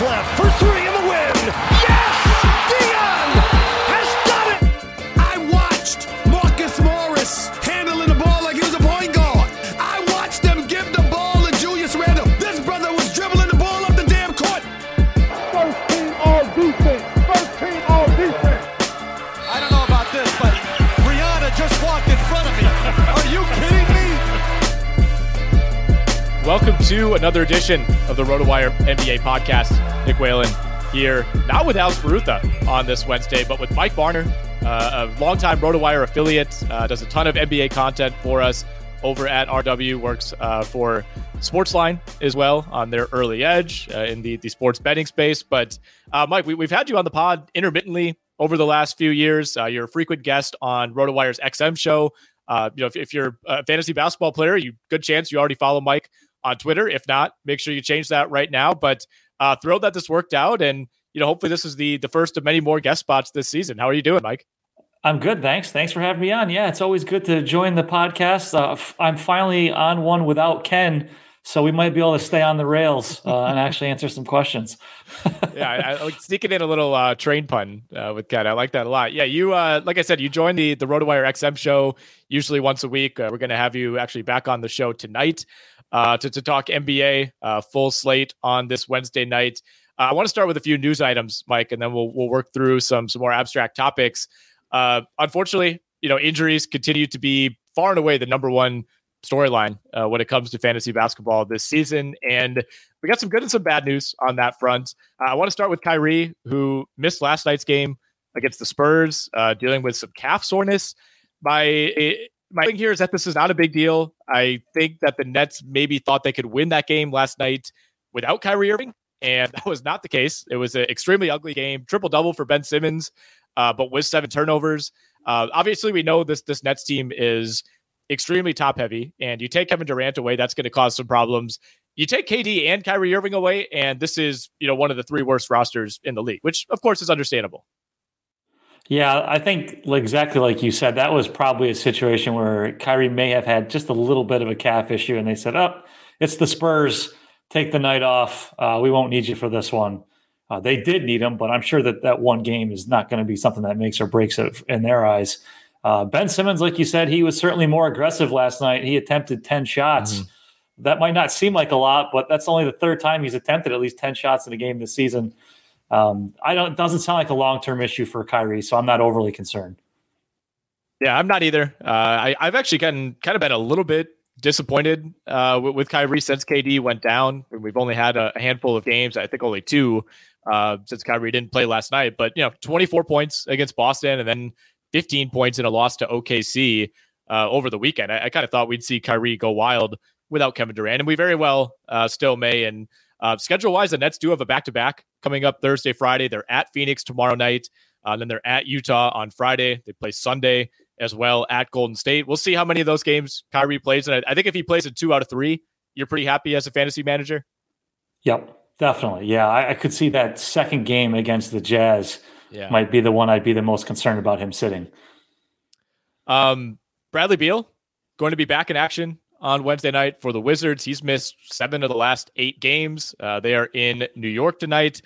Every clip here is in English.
Left Welcome to another edition of the RotoWire NBA podcast. Nick Whalen here, not with Alex Barutha on this Wednesday, but with Mike Varner, uh, a longtime RotoWire affiliate, uh, does a ton of NBA content for us over at RW, works uh, for Sportsline as well on their early edge uh, in the, the sports betting space. But uh, Mike, we, we've had you on the pod intermittently over the last few years. Uh, you're a frequent guest on RotoWire's XM show. You know, if, if you're a fantasy basketball player, you good chance you already follow Mike on Twitter. If not, make sure you change that right now. But uh, thrilled that this worked out, and you know, hopefully this is the the first of many more guest spots this season. How are you doing, Mike? I'm good, thanks. Thanks for having me on. Yeah, it's always good to join the podcast. Uh, f- I'm finally on one without Ken, so we might be able to stay on the rails uh, and actually answer some questions. yeah, I, I like sneaking in a little uh, train pun uh, with Ken. I like that a lot. Yeah, you uh, like I said, you joined the the RotoWire XM show usually once a week. Uh, we're going to have you actually back on the show tonight uh, to to talk NBA uh, full slate on this Wednesday night. Uh, I want to start with a few news items, Mike, and then we'll we'll work through some some more abstract topics. Uh, unfortunately, you know, injuries continue to be far and away the number one storyline uh, when it comes to fantasy basketball this season. And we got some good and some bad news on that front. Uh, I want to start with Kyrie, who missed last night's game against the Spurs, uh, dealing with some calf soreness. My my thing here is that this is not a big deal. I think that the Nets maybe thought they could win that game last night without Kyrie Irving, and that was not the case. It was an extremely ugly game, triple double for Ben Simmons, uh, but with seven turnovers. Uh, obviously, we know this this Nets team is extremely top heavy, and you take Kevin Durant away, that's going to cause some problems. You take KD and Kyrie Irving away, and this is you know one of the three worst rosters in the league, which of course is understandable. Yeah, I think exactly like you said, that was probably a situation where Kyrie may have had just a little bit of a calf issue, and they said, "Oh, it's the Spurs. Take the night off. Uh, we won't need you for this one." Uh, they did need him, but I'm sure that that one game is not going to be something that makes or breaks it in their eyes. Uh, ben Simmons, like you said, he was certainly more aggressive last night. He attempted 10 shots. Mm-hmm. That might not seem like a lot, but that's only the third time he's attempted at least 10 shots in a game this season. Um, I don't. It doesn't sound like a long term issue for Kyrie, so I'm not overly concerned. Yeah, I'm not either. Uh, I, I've actually gotten kind of been a little bit disappointed uh, with, with Kyrie since KD went down. We've only had a handful of games, I think only two, uh, since Kyrie didn't play last night. But you know, 24 points against Boston, and then 15 points in a loss to OKC uh, over the weekend. I, I kind of thought we'd see Kyrie go wild without Kevin Durant, and we very well uh, still may. And uh, schedule wise, the Nets do have a back to back coming up Thursday, Friday. They're at Phoenix tomorrow night. Uh, then they're at Utah on Friday. They play Sunday as well at Golden State. We'll see how many of those games Kyrie plays. And I, I think if he plays in two out of three, you're pretty happy as a fantasy manager. Yep, definitely. Yeah, I, I could see that second game against the Jazz Yeah. might be the one I'd be the most concerned about him sitting. Um, Bradley Beal going to be back in action on Wednesday night for the Wizards. He's missed seven of the last eight games. Uh, they are in New York tonight.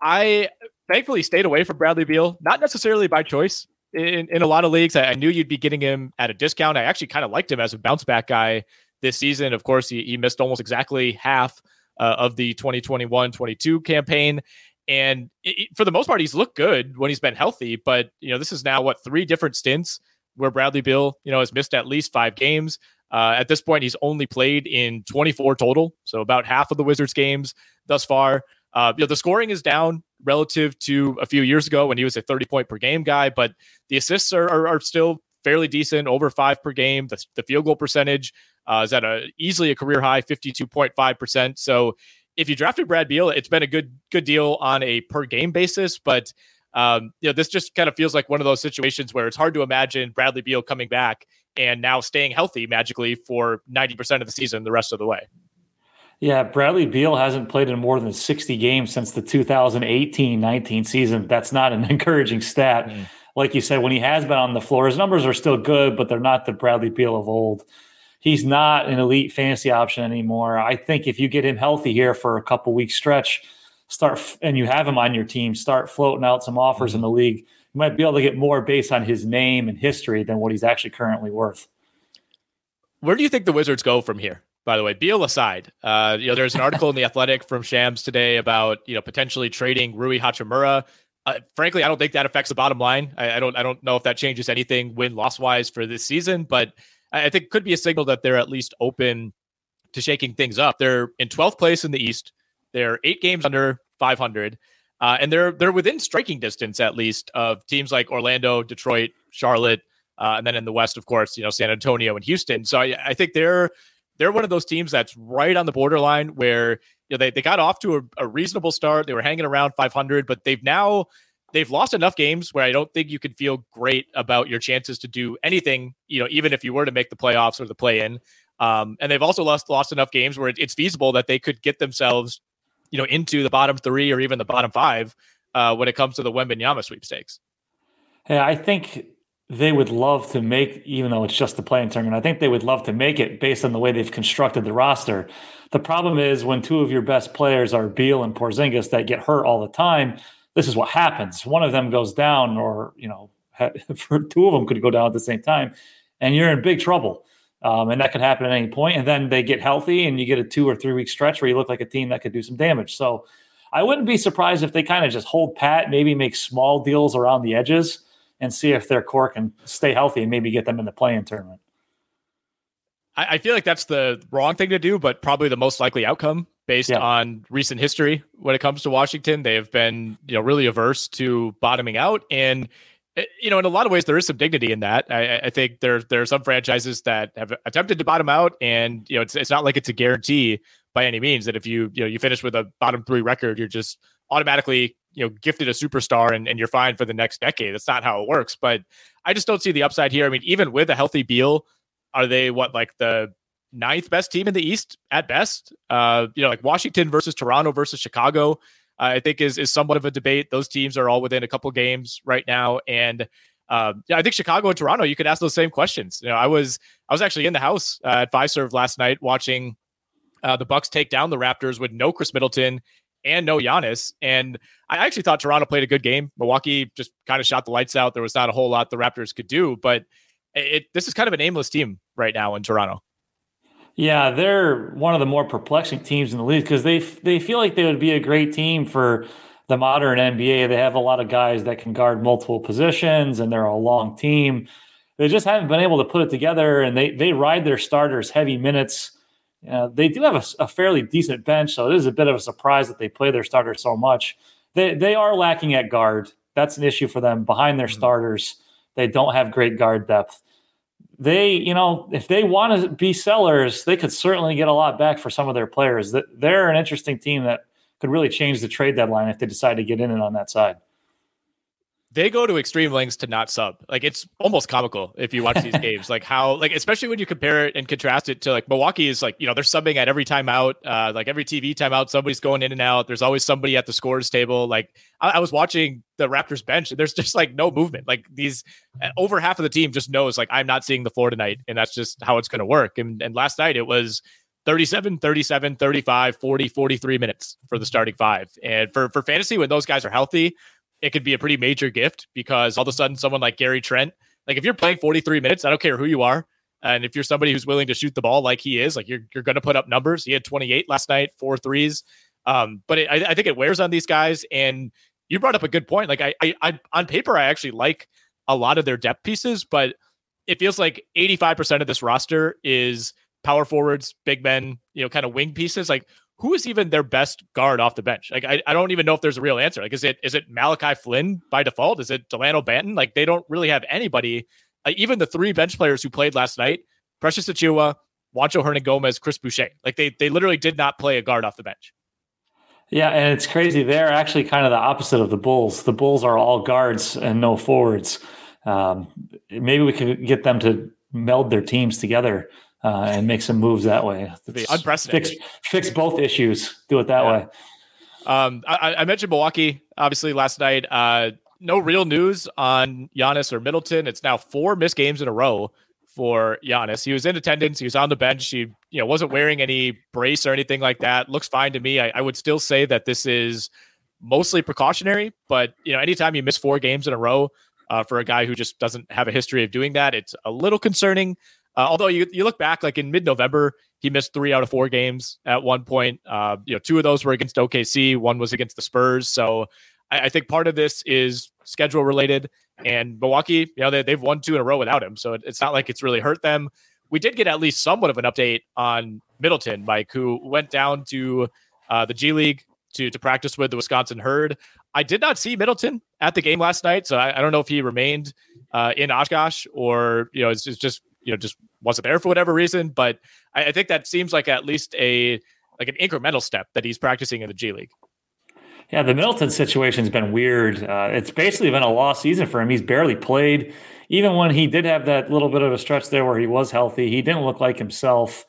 I thankfully stayed away from Bradley Beal, not necessarily by choice. In, in a lot of leagues, I, knew you'd be getting him at a discount. I actually kind of liked him as a bounce back guy this season. Of course, he, he missed almost exactly half uh, of the 2021 22 campaign. And it, for the most part, he's looked good when he's been healthy. But, you know, this is now what three different stints where Bradley Beal, you know, has missed at least five games. Uh, at this point, he's only played in 24 total, so about half of the Wizards games thus far. Uh, you know, the scoring is down relative to a few years ago when he was a 30 point per game guy, but the assists are, are, are still fairly decent, over five per game. The, the field goal percentage uh, is at a easily a career high, 52.5 percent. So if you drafted Brad Beal, it's been a good good deal on a per game basis, but um, you know, this just kind of feels like one of those situations where it's hard to imagine Bradley Beal coming back and now staying healthy magically for 90% of the season the rest of the way. Yeah, Bradley Beal hasn't played in more than 60 games since the 2018 19 season. That's not an encouraging stat. Mm. Like you said, when he has been on the floor, his numbers are still good, but they're not the Bradley Beal of old. He's not an elite fantasy option anymore. I think if you get him healthy here for a couple weeks stretch, start and you have him on your team, start floating out some offers mm-hmm. in the league. You might be able to get more based on his name and history than what he's actually currently worth. Where do you think the Wizards go from here? By the way, Beal aside, uh, you know, there's an article in the Athletic from Shams today about you know potentially trading Rui Hachimura. Uh, frankly, I don't think that affects the bottom line. I, I, don't. I don't know if that changes anything win loss wise for this season, but I, I think could be a signal that they're at least open to shaking things up. They're in 12th place in the East. They're eight games under 500, uh, and they're they're within striking distance at least of teams like Orlando, Detroit, Charlotte, uh, and then in the West, of course, you know San Antonio and Houston. So I, I think they're they're one of those teams that's right on the borderline where you know they, they got off to a, a reasonable start. They were hanging around 500, but they've now they've lost enough games where I don't think you can feel great about your chances to do anything. You know, even if you were to make the playoffs or the play in. Um, and they've also lost lost enough games where it, it's feasible that they could get themselves you know, into the bottom three or even the bottom five uh, when it comes to the Wembanyama sweepstakes. Hey, I think they would love to make, even though it's just the play-in tournament, I think they would love to make it based on the way they've constructed the roster. The problem is when two of your best players are Beal and Porzingis that get hurt all the time, this is what happens. One of them goes down, or you know, for two of them could go down at the same time, and you're in big trouble. Um, and that could happen at any point. And then they get healthy, and you get a two or three week stretch where you look like a team that could do some damage. So I wouldn't be surprised if they kind of just hold pat, maybe make small deals around the edges, and see if their core can stay healthy and maybe get them in the play-in tournament. I, feel like that's the wrong thing to do, but probably the most likely outcome based yeah. on recent history when it comes to Washington. They have been, you know, really averse to bottoming out. And you know, in a lot of ways, there is some dignity in that. I, I, think there there are some franchises that have attempted to bottom out, and you know, it's it's not like it's a guarantee by any means that if you you know you finish with a bottom three record, you're just automatically you know gifted a superstar and, and you're fine for the next decade. That's not how it works. But I just don't see the upside here. I mean, even with a healthy Beal, are they what like the ninth best team in the East at best? Uh, you know, like Washington versus Toronto versus Chicago. I think is is somewhat of a debate. Those teams are all within a couple games right now, and um, yeah, I think Chicago and Toronto. You could ask those same questions. You know, I was I was actually in the house uh, at Fiserv last night watching uh, the Bucks take down the Raptors with no Khris Middleton and no Giannis, and I actually thought Toronto played a good game. Milwaukee just kind of shot the lights out. There was not a whole lot the Raptors could do, but it, this is kind of an aimless team right now in Toronto. Yeah, they're one of the more perplexing teams in the league because they they feel like they would be a great team for the modern NBA. They have a lot of guys that can guard multiple positions, and they're a long team. They just haven't been able to put it together, and they they ride their starters heavy minutes. Uh, they do have a, a, fairly decent bench, so it is a bit of a surprise that they play their starters so much. They they are lacking at guard. That's an issue for them behind their mm-hmm. starters. They don't have great guard depth they, you know, if they want to be sellers, they could certainly get a lot back for some of their players. That they're an interesting team that could really change the trade deadline if they decide to get in it on that side. They go to extreme lengths to not sub. Like it's almost comical if you watch these games. Like how, like especially when you compare it and contrast it to like Milwaukee is like you know they're subbing at every timeout, uh, like every TV timeout, somebody's going in and out. There's always somebody at the scores table. Like I, I was watching the Raptors bench, and there's just like no movement. Like these uh, over half of the team just knows like I'm not seeing the floor tonight, and that's just how it's going to work. And and last night it was 37, 37, 35, 40, 43 minutes for the starting five. And for, for fantasy, when those guys are healthy, it could be a pretty major gift because all of a sudden someone like Gary Trent, like if you're playing 43 minutes, I don't care who you are. And if you're somebody who's willing to shoot the ball like he is, like you're, you're going to put up numbers. He had 28 last night, four threes. Um, but it, I, I think it wears on these guys. And you brought up a good point. Like I, I, I, on paper, I actually like a lot of their depth pieces, but it feels like 85% of this roster is power forwards, big men, you know, kind of wing pieces. Like who is even their best guard off the bench? Like, I, I don't even know if there's a real answer. Like, is it is it Malachi Flynn by default? Is it Dalano Banton? Like, they don't really have anybody. Uh, even the three bench players who played last night, Precious Achiuwa, Juancho Hernangomez, Chris Boucher. Like, they they literally did not play a guard off the bench. Yeah, and it's crazy. They're actually kind of the opposite of the Bulls. The Bulls are all guards and no forwards. Um, maybe we could get them to meld their teams together uh, and make some moves that way. unprecedented. Fix, fix both issues. Do it that yeah. way. Um, I, I, mentioned Milwaukee obviously last night. Uh, no real news on Giannis or Middleton. It's now four missed games in a row for Giannis. He was in attendance. He was on the bench. He you know wasn't wearing any brace or anything like that. Looks fine to me. I, I would still say that this is mostly precautionary, but you know anytime you miss four games in a row uh, for a guy who just doesn't have a history of doing that, it's a little concerning. Uh, although you you look back, like in mid November, he missed three out of four games at one point. Uh, you know, two of those were against OKC, one was against the Spurs. So I, I think part of this is schedule related. And Milwaukee, you know, they, they've won two in a row without him, so it, it's not like it's really hurt them. We did get at least somewhat of an update on Middleton, Mike, who went down to uh, the G League to to practice with the Wisconsin Herd. I did not see Middleton at the game last night, so I, I don't know if he remained uh, in Oshkosh or you know it's, it's just you know just wasn't there for whatever reason. But I, I think that seems like at least a like an incremental step that he's practicing in the G League. Yeah, the Middleton situation's been weird. Uh, it's basically been a lost season for him. He's barely played. Even when he did have that little bit of a stretch there where he was healthy, he didn't look like himself.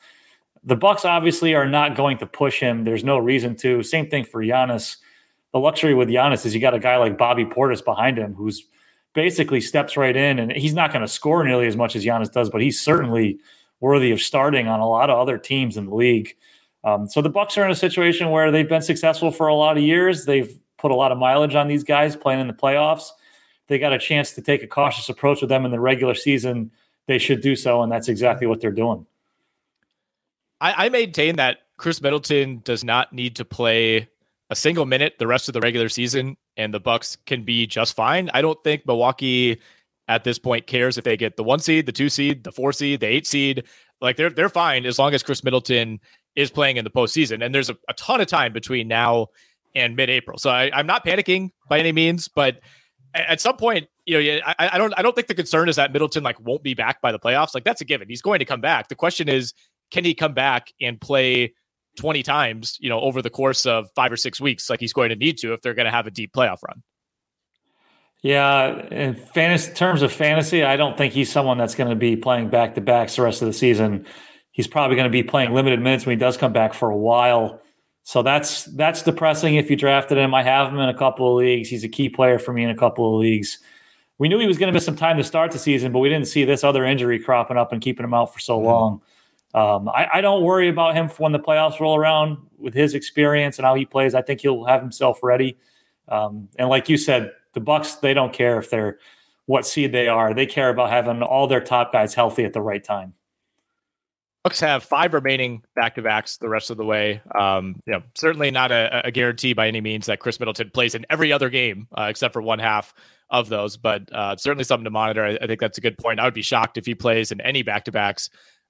The Bucks obviously are not going to push him. There's no reason to. Same thing for Giannis. The luxury with Giannis is you got a guy like Bobby Portis behind him who's basically steps right in, and he's not going to score nearly as much as Giannis does, but he's certainly worthy of starting on a lot of other teams in the league. Um, so the Bucks are in a situation where they've been successful for a lot of years. They've put a lot of mileage on these guys playing in the playoffs. They got a chance to take a cautious approach with them in the regular season. They should do so, and that's exactly what they're doing. I, I maintain that Khris Middleton does not need to play a single minute the rest of the regular season and the Bucks can be just fine. I don't think Milwaukee at this point cares if they get the one seed, the two seed, the four seed, the eight seed. Like they're they're fine as long as Khris Middleton is playing in the postseason. And there's a, a ton of time between now and mid-April. So I, am not panicking by any means, but at some point, you know, I, I don't I don't think the concern is that Middleton like won't be back by the playoffs. Like that's a given. He's going to come back. The question is, can he come back and play 20 times, you know, over the course of five or six weeks, like he's going to need to if they're going to have a deep playoff run. Yeah, in fantasy terms of fantasy, I don't think he's someone that's going to be playing back to backs the rest of the season. He's probably going to be playing limited minutes when he does come back for a while. So that's that's depressing if you drafted him. I have him in a couple of leagues. He's a key player for me in a couple of leagues. We knew he was going to miss some time to start the season, but we didn't see this other injury cropping up and keeping him out for so mm-hmm. Um, I, I, don't worry about him when the playoffs roll around with his experience and how he plays. I think he'll have himself ready. Um, and like you said, the Bucks they don't care if they're what seed they are. They care about having all their top guys healthy at the right time. Bucks have five remaining back to backs the rest of the way. Um, you know, certainly not a, a, guarantee by any means that Khris Middleton plays in every other game uh, except for one half of those, but uh, certainly something to monitor. I, I, think that's a good point. I would be shocked if he plays in any back to backs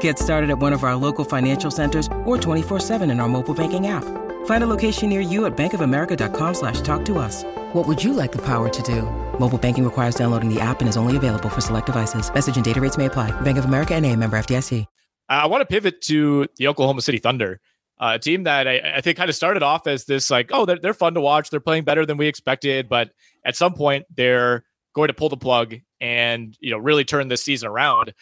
Get started at one of our local financial centers or 24-7 in our mobile banking app. Find a location near you at bankofamerica.com slash talk to us. What would you like the power to do? Mobile banking requires downloading the app and is only available for select devices. Message and data rates may apply. Bank of America and a member FDIC. I want to pivot to the Oklahoma City Thunder, uh, a team that I, I, think kind of started off as this like, oh, they're, they're fun to watch. They're playing better than we expected. But at some point, they're going to pull the plug and, you know, really turn this season around.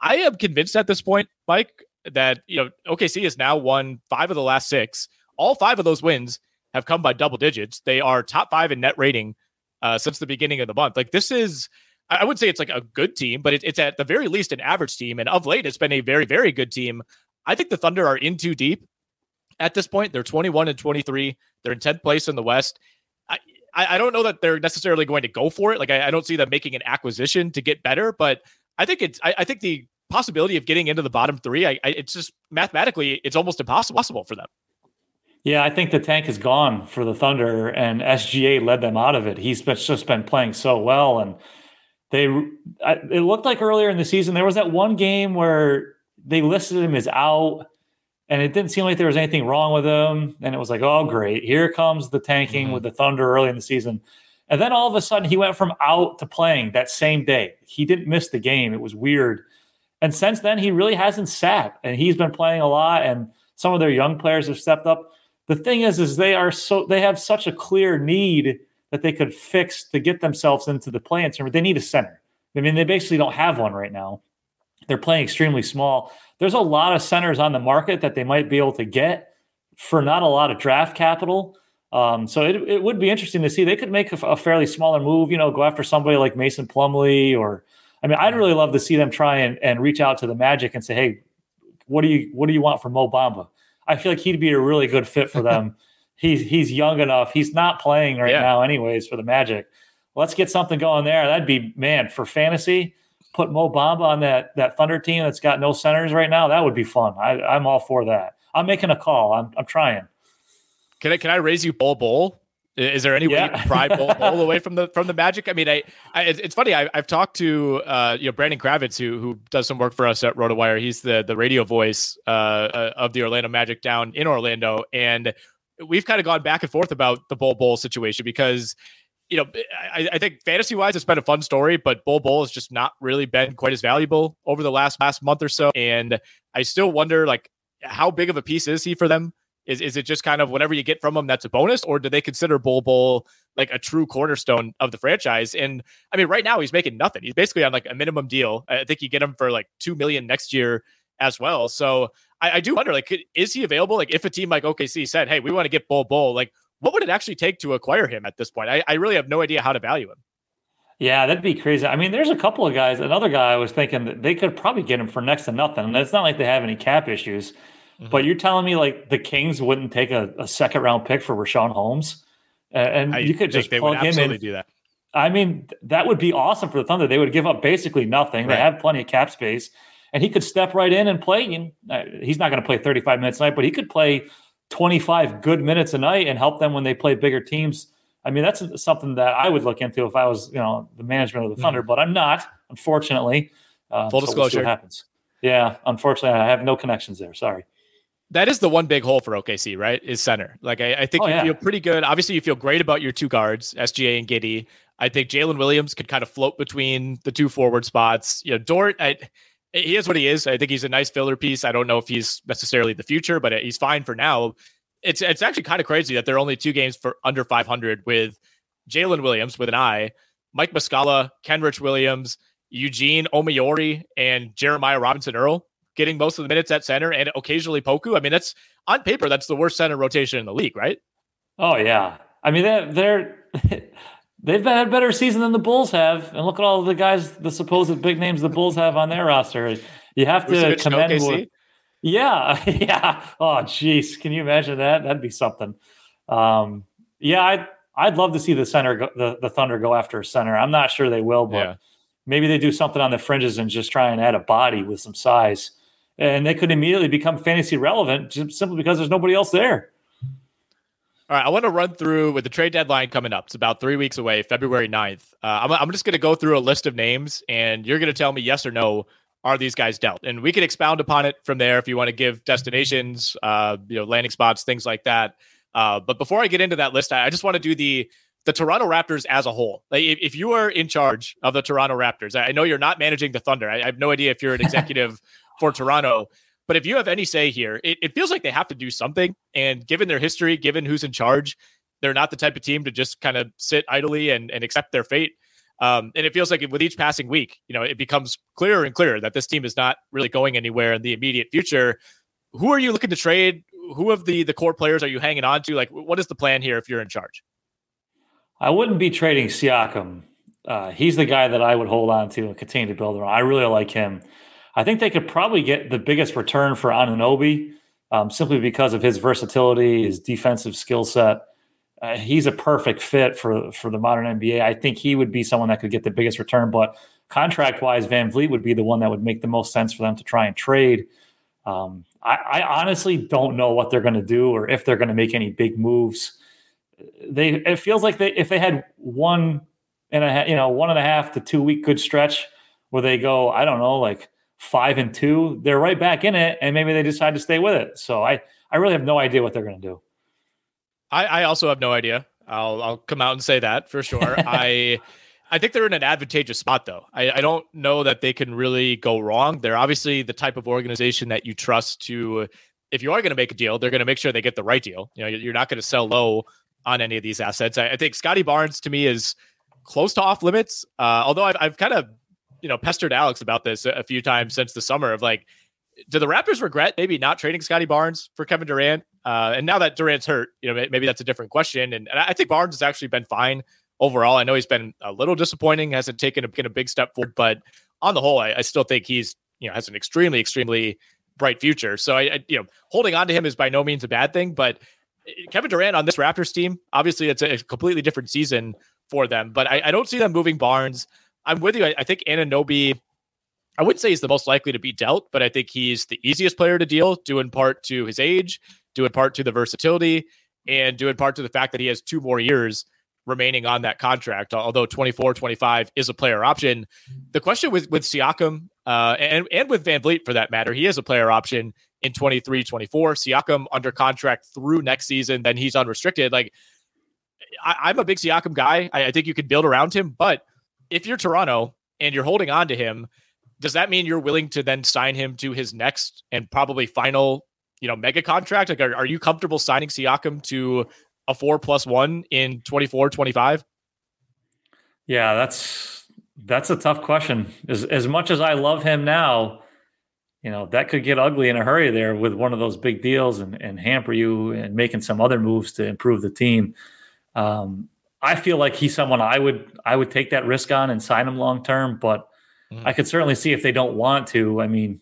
I am convinced at this point, Mike, that, you know, OKC has now won five of the last six. All five of those wins have come by double digits. They are top five in net rating uh, since the beginning of the month. Like this is, I would say it's like a good team, but it, it's at the very least an average team. And of late, it's been a very, very good team. I think the Thunder are in too deep at this point. They're 21 and 23. They're in 10th place in the West. I, I don't know that they're necessarily going to go for it. Like I, I don't see them making an acquisition to get better, but I think it's I, I think the possibility of getting into the bottom three, I, I, it's just mathematically it's almost impossible for them. Yeah, I think the tank is gone for the Thunder, and SGA led them out of it. He's been, just been playing so well, and they. I, it looked like earlier in the season there was that one game where they listed him as out, and it didn't seem like there was anything wrong with him. And it was like, oh great, here comes the tanking mm-hmm. with the Thunder early in the season, and then all of a sudden he went from out to playing that same day. He didn't miss the game. It was weird, and since then he really hasn't sat, and he's been playing a lot, and some of their young players have stepped up the thing is, is they are so they have such a clear need that they could fix to get themselves into the play-in tournament. They need a center. I mean, they basically don't have one right now. They're playing extremely small. There's a lot of centers on the market that they might be able to get for not a lot of draft capital. Um, so it, it would be interesting to see. They could make a, a, fairly smaller move, you know, go after somebody like Mason Plumlee or I mean, I'd really love to see them try and, and reach out to the Magic and say, hey, what do you what do you want from Mo Bamba? I feel like he'd be a really good fit for them. he's he's young enough. He's not playing right yeah. now, anyways, for the Magic. Let's get something going there. That'd be man for fantasy. Put Mo Bamba on that that Thunder team that's got no centers right now. That would be fun. I, I'm all for that. I'm making a call. I'm I'm trying. Can I can I raise you Bol Bol? Is there any way yeah. you can pry Bol Bol away from the from the Magic? I mean, I, I it's funny. I, have talked to uh, you know Brandon Kravitz, who who does some work for us at RotoWire. He's the the radio voice uh, uh, of the Orlando Magic down in Orlando, and we've kind of gone back and forth about the Bol Bol situation because you know I, I think fantasy wise it's been a fun story, but Bol Bol has just not really been quite as valuable over the last last month or so, and I still wonder like how big of a piece is he for them? Is is it just kind of whatever you get from them that's a bonus, or do they consider Bol Bol like a true cornerstone of the franchise? And I mean, right now he's making nothing. He's basically on like a minimum deal. I think you get him for like two million next year as well. So I, I do wonder, like, is he available? Like, if a team like OKC said, "Hey, we want to get Bol Bol," like, what would it actually take to acquire him at this point? I, I really have no idea how to value him. Yeah, that'd be crazy. I mean, there's a couple of guys. Another guy I was thinking that they could probably get him for next to nothing. And it's not like they have any cap issues. Mm-hmm. But you're telling me like the Kings wouldn't take a, a second round pick for Richaun Holmes, uh, and I you could just plug him in. Do that. I mean, that would be awesome for the Thunder. They would give up basically nothing. Right. They have plenty of cap space, and he could step right in and play. And uh, he's not going to play 35 minutes a night, but he could play 25 good minutes a night and help them when they play bigger teams. I mean, that's something that I would look into if I was, you know, the management of the Thunder, mm. but I'm not, unfortunately. Uh, Full so disclosure we'll happens. Yeah, unfortunately, I have no connections there. Sorry. That is the one big hole for OKC, right? Is center. Like I, I think oh, you yeah. feel pretty good. Obviously, you feel great about your two guards, SGA and Giddey. I think Jalen Williams could kind of float between the two forward spots. You know, Dort, I, he is what he is. I think he's a nice filler piece. I don't know if he's necessarily the future, but he's fine for now. It's it's actually kind of crazy that there are only two games for under 500 with Jalen Williams with an I, Mike Muscala, Kenrich Williams, Eugene Omoruyi, and Jeremiah Robinson Earl getting most of the minutes at center and occasionally Poku. I mean, that's on paper, that's the worst center rotation in the league, right? Oh yeah. I mean, they're, they're they've had better season than the Bulls have, and look at all the guys, the supposed big names the Bulls have on their roster. You have to commend. With, yeah, yeah. Oh, jeez, can you imagine that? That'd be something. Um, yeah, I'd I'd love to see the center, go, the the Thunder go after a center. I'm not sure they will, but yeah. maybe they do something on the fringes and just try and add a body with some size, and they could immediately become fantasy relevant just simply because there's nobody else there. All right, I want to run through with the trade deadline coming up. It's about three weeks away, February 9th. Uh, I'm, I'm just going to go through a list of names, and you're going to tell me yes or no. Are these guys dealt? And we can expound upon it from there if you want to give destinations, uh, you know, landing spots, things like that. Uh, but before I get into that list, I, I just want to do the the Toronto Raptors as a whole. Like, if, if you are in charge of the Toronto Raptors, I, I know you're not managing the Thunder. I, I have no idea if you're an executive for Toronto. But if you have any say here, it, it feels like they have to do something. And given their history, given who's in charge, they're not the type of team to just kind of sit idly and, and accept their fate. Um, and it feels like with each passing week, you know, it becomes clearer and clearer that this team is not really going anywhere in the immediate future. Who are you looking to trade? Who of the the core players are you hanging on to? Like, what is the plan here if you're in charge? I wouldn't be trading Siakam. Uh, he's the guy that I would hold on to and continue to build around. I really like him. I think they could probably get the biggest return for Anunoby um, simply because of his versatility, his defensive skill set. Uh, he's a perfect fit for for the modern NBA. I think he would be someone that could get the biggest return, but contract wise, VanVleet would be the one that would make the most sense for them to try and trade. Um, I, I, honestly don't know what they're going to do or if they're going to make any big moves. They it feels like they if they had one and a you know one and a half to two week good stretch where they go I don't know like five and two, they're right back in it, and maybe they decide to stay with it. So I, I really have no idea what they're going to do. I, I also have no idea. I'll, I'll come out and say that for sure. I, I think they're in an advantageous spot though. I, I don't know that they can really go wrong. They're obviously the type of organization that you trust to, if you are going to make a deal, they're going to make sure they get the right deal. You know, you're not going to sell low on any of these assets. I, I think Scottie Barnes to me is close to off limits. Uh, although I've, I've kind of you know pestered Alex about this a, few times since the summer of like, do the Raptors regret maybe not trading Scottie Barnes for Kevin Durant? Uh, and now that Durant's hurt, you know maybe that's a different question. And, and I think Barnes has actually been fine overall. I know he's been a little disappointing, hasn't taken a, a big step forward, but on the whole, I, I, still think he's you know has an extremely extremely bright future. So I, I, you know holding on to him is by no means a bad thing, but eh, Kevin Durant on this Raptors team, obviously it's a, a completely different season for them. But I, I, don't see them moving Barnes. I'm with you. I, I think Anunoby, I wouldn't say he's the most likely to be dealt, but I think he's the easiest player to deal, due in part to his age, due in part to the versatility, and due in part to the fact that he has two more years remaining on that contract, although 24, 25 is a player option. The question with, with Siakam uh, and, and with VanVleet for that matter, he is a player option in 23, 24. Siakam under contract through next season, then he's unrestricted. Like, I, am a big Siakam guy. I, I think you could build around him, but if you're Toronto and you're holding on to him, does that mean you're willing to then sign him to his next and probably final, you know, mega contract? Like, are, are you comfortable signing Siakam to a four plus one in 24, 25? Yeah, that's that's a tough question. As as much as I love him now, you know, that could get ugly in a hurry there with one of those big deals and, and hamper you and making some other moves to improve the team. Um, I feel like he's someone I would I would take that risk on and sign him long term, but mm. I could certainly see if they don't want to. I mean,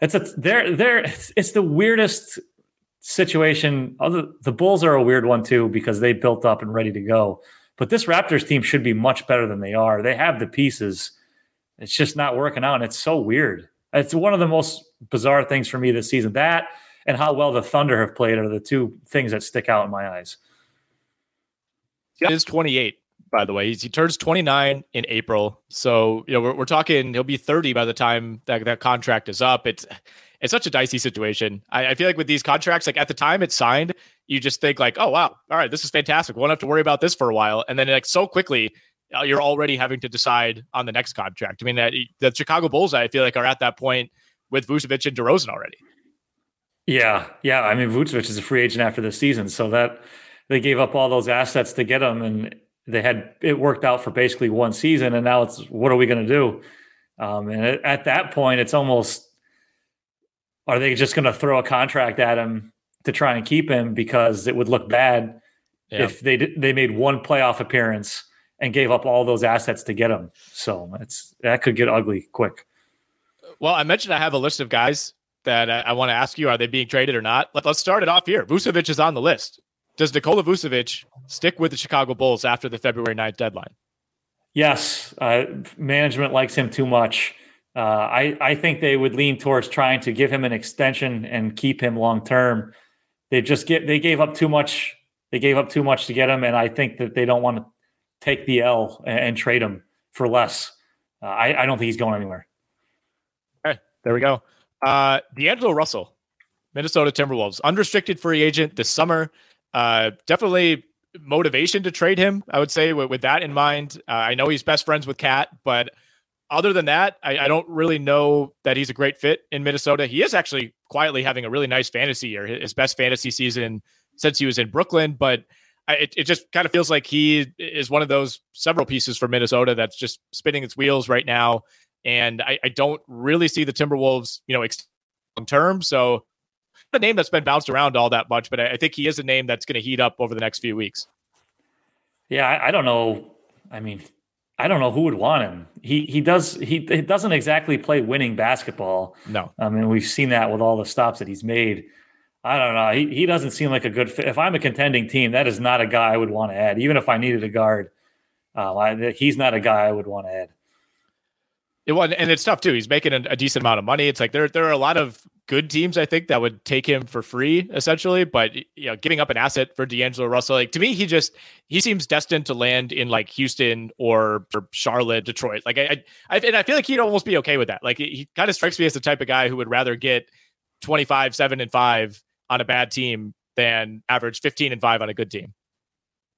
it's a they're they're it's, it's the weirdest situation. Other the Bulls are a weird one too because they built up and ready to go. But this Raptors team should be much better than they are. They have the pieces. It's just not working out. And it's so weird. It's one of the most bizarre things for me this season. That and how well the Thunder have played are the two things that stick out in my eyes. He is 28, by the way. He's, he turns 29 in April. So, you know, we're, we're talking, he'll be 30 by the time that, that contract is up. It's, it's such a dicey situation. I, I, feel like with these contracts, like at the time it's signed, you just think like, oh wow, all right, this is fantastic. We won't have to worry about this for a while, and then like so quickly, uh, you're already having to decide on the next contract. I mean, that the Chicago Bulls, I feel like, are at that point with Vucevic and DeRozan already. Yeah, yeah. I mean, Vucevic is a free agent after this season, so that they gave up all those assets to get him, and they had it worked out for basically one season, and now it's what are we going to do? Um, and at that point, it's almost are they just going to throw a contract at him to try and keep him because it would look bad yeah. if they did, they made one playoff appearance and gave up all those assets to get him. So it's that could get ugly quick. Well, I mentioned I have a list of guys that I, I want to ask you: Are they being traded or not? Let, us start it off here. Vucevic is on the list. Does Nikola Vucevic stick with the Chicago Bulls after the February 9th deadline? Yes, uh, management likes him too much. Uh, I I think they would lean towards trying to give him an extension and keep him long term. They just get they gave up too much. They gave up too much to get him, and I think that they don't want to take the L and, and trade him for less. Uh, I I don't think he's going anywhere. Okay, there we go. Uh, D'Angelo Russell, Minnesota Timberwolves, unrestricted free agent this summer. Uh, definitely motivation to trade him. I would say with, with that in mind. Uh, I know he's best friends with KAT, but other than that, I, I, don't really know that he's a great fit in Minnesota. He is actually quietly having a really nice fantasy year, his best fantasy season since he was in Brooklyn. But I, it, it just kind of feels like he is one of those several pieces for Minnesota that's just spinning its wheels right now. And I, I don't really see the Timberwolves, you know, long term. So the name that's been bounced around all that much, but I, I think he is a name that's going to heat up over the next few weeks. Yeah, I, I don't know. I mean, I don't know who would want him. He he does he, he doesn't exactly play winning basketball. No, I mean we've seen that with all the stops that he's made. I don't know. He he doesn't seem like a good fit. If I'm a contending team, that is not a guy I would want to add. Even if I needed a guard, uh, I, he's not a guy I would want to add. It was, and it's tough too. He's making a, a, decent amount of money. It's like there there are a lot of good teams I think that would take him for free essentially, but you know, giving up an asset for D'Angelo Russell, like to me, he just he seems destined to land in like Houston or, or Charlotte, Detroit. Like I, I, and I feel like he'd almost be okay with that. Like he kind of strikes me as the type of guy who would rather get 25, seven and five on a bad team than average 15 and five on a good team.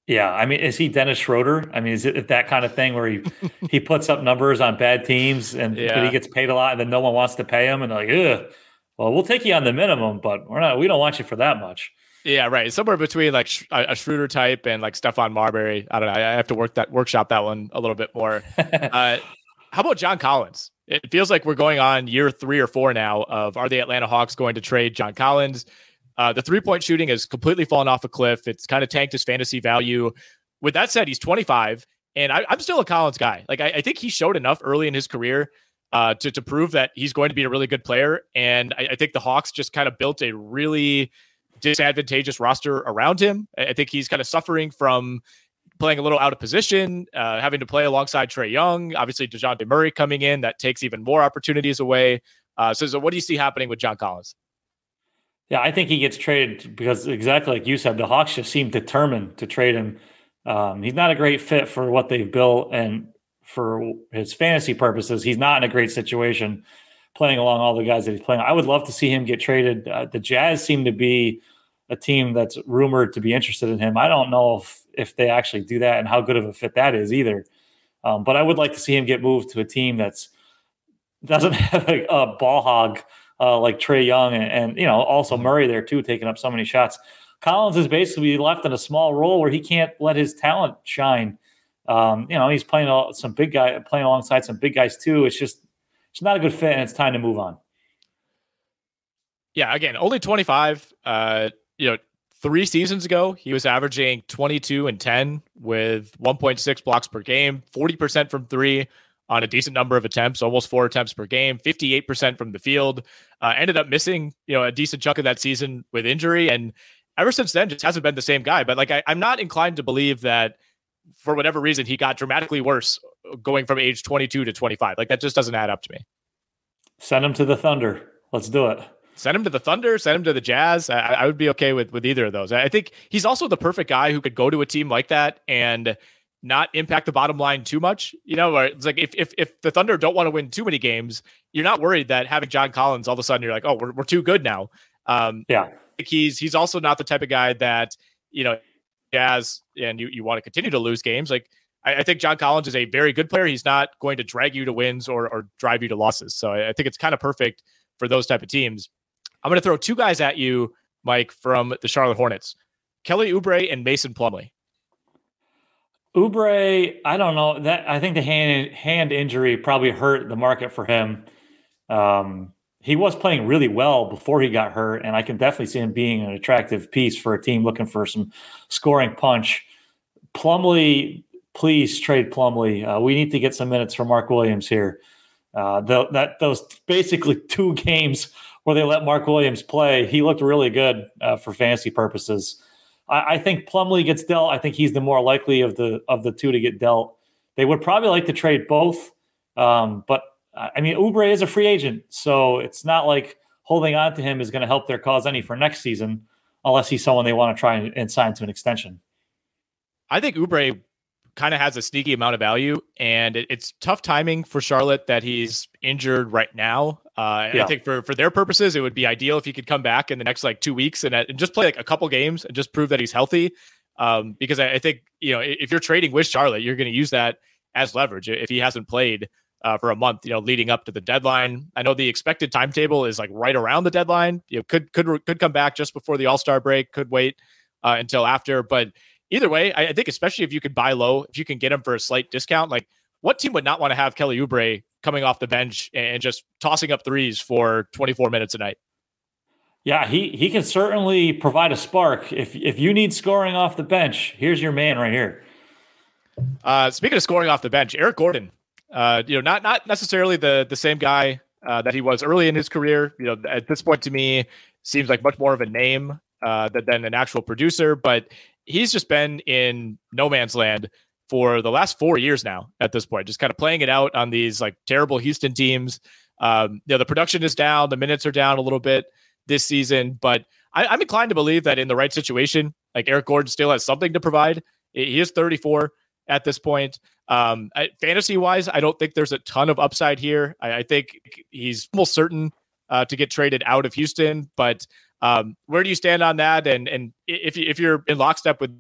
Yeah, I mean, is he Dennis Schroeder? I mean, is it that kind of thing where he he puts up numbers on bad teams and yeah. he gets paid a lot and then no one wants to pay him and they're like, ugh, well, we'll take you on the minimum, but we're not. We don't want you for that much. Yeah, right. Somewhere between like a, Schroeder type and like Stephon Marbury. I don't know. I have to work that workshop that one a little bit more. uh, how about John Collins? It feels like we're going on year three or four now of are the Atlanta Hawks going to trade John Collins? Uh, the three point shooting has completely fallen off a cliff. It's kind of tanked his fantasy value. With that said, he's 25, and I, am still a Collins guy. Like I, I, think he showed enough early in his career uh, to to prove that he's going to be a really good player. And I, I think the Hawks just kind of built a really disadvantageous roster around him. I, I think he's kind of suffering from playing a little out of position, uh, having to play alongside Trae Young. Obviously, Dejounte Murray coming in that takes even more opportunities away. Uh, so, so, what do you see happening with John Collins? Yeah, I think he gets traded because exactly like you said, the Hawks just seem determined to trade him. Um, he's not a great fit for what they've built, and for his fantasy purposes, he's not in a great situation playing along all the guys that he's playing. I would love to see him get traded. Uh, the Jazz seem to be a team that's rumored to be interested in him. I don't know if if they actually do that and how good of a fit that is either. Um, but I would like to see him get moved to a team that's doesn't have a, a ball hog uh, like Trae Young and, and, you know also Murray there too, taking up so many shots. Collins is basically left in a small role where he can't let his talent shine. Um, you know, he's playing all, some big guy, playing alongside some big guys too. It's just, it's not a good fit, and it's time to move on. Yeah, again, only 25. Uh, you know, three seasons ago, he was averaging 22 and 10 with 1.6 blocks per game, 40% from three on a decent number of attempts, almost four attempts per game, 58% from the field. Uh, ended up missing, you know, a decent chunk of that season with injury. And ever since then, just hasn't been the same guy. But like, I, I'm not inclined to believe that for whatever reason he got dramatically worse going from age 22 to 25. Like that just doesn't add up to me. Send him to the Thunder. Let's do it. Send him to the Thunder. Send him to the Jazz. I, I would be okay with with either of those. I think he's also the perfect guy who could go to a team like that and not impact the bottom line too much. You know, it's like if if if the Thunder don't want to win too many games, you're not worried that having John Collins all of a sudden you're like, oh, we're we're too good now. Um, yeah, he's he's also not the type of guy that you know, Jazz and you you want to continue to lose games. Like I, I, think John Collins is a very good player. He's not going to drag you to wins or or drive you to losses. So I, I think it's kind of perfect for those type of teams. I'm going to throw two guys at you, Mike, from the Charlotte Hornets: Kelly Oubre and Mason Plumlee. Oubre, I don't know that. I think the hand hand injury probably hurt the market for him. Um, he was playing really well before he got hurt, and I can definitely see him being an attractive piece for a team looking for some scoring punch. Plumlee, please trade Plumlee. Uh, we need to get some minutes for Mark Williams here. Uh, the, that those basically two games where they let Mark Williams play, he looked really good uh, for fantasy purposes. I, I think Plumlee gets dealt. I think he's the more likely of the of the two to get dealt. They would probably like to trade both, um, but I mean, Oubre is a free agent, so it's not like holding on to him is going to help their cause any for next season, unless he's someone they want to try and, and sign to an extension. I think Oubre kind of has a sneaky amount of value, and it, it's tough timing for Charlotte that he's injured right now. Uh, yeah. I think for for their purposes, it would be ideal if he could come back in the next like two weeks and, uh, and just play like a couple games and just prove that he's healthy. Um, because I, I, think you know if you're trading with Charlotte, you're going to use that as leverage if he hasn't played uh, for a month, you know, leading up to the deadline. I know the expected timetable is like right around the deadline. You know, could could could come back just before the All Star break. Could wait uh, until after, but either way, I, I, think especially if you could buy low, if you can get him for a slight discount, like what team would not want to have Kelly Oubre coming off the bench and just tossing up threes for 24 minutes a night? Yeah, he he can certainly provide a spark. If if you need scoring off the bench, here's your man right here. Uh, speaking of scoring off the bench, Eric Gordon. Uh, you know, not not necessarily the the same guy uh, that he was early in his career. You know, at this point, to me, seems like much more of a name uh, than, an actual producer. But he's just been in no man's land for the last four years now at this point, just kind of playing it out on these like terrible Houston teams. Um, you know, the production is down, the minutes are down a little bit this season, but I, am inclined to believe that in the right situation, like Eric Gordon still has something to provide. He is 34 at this point. Um, fantasy wise, I don't think there's a ton of upside here. I, I think he's almost certain uh, to get traded out of Houston, but um, where do you stand on that? And and if if you're in lockstep with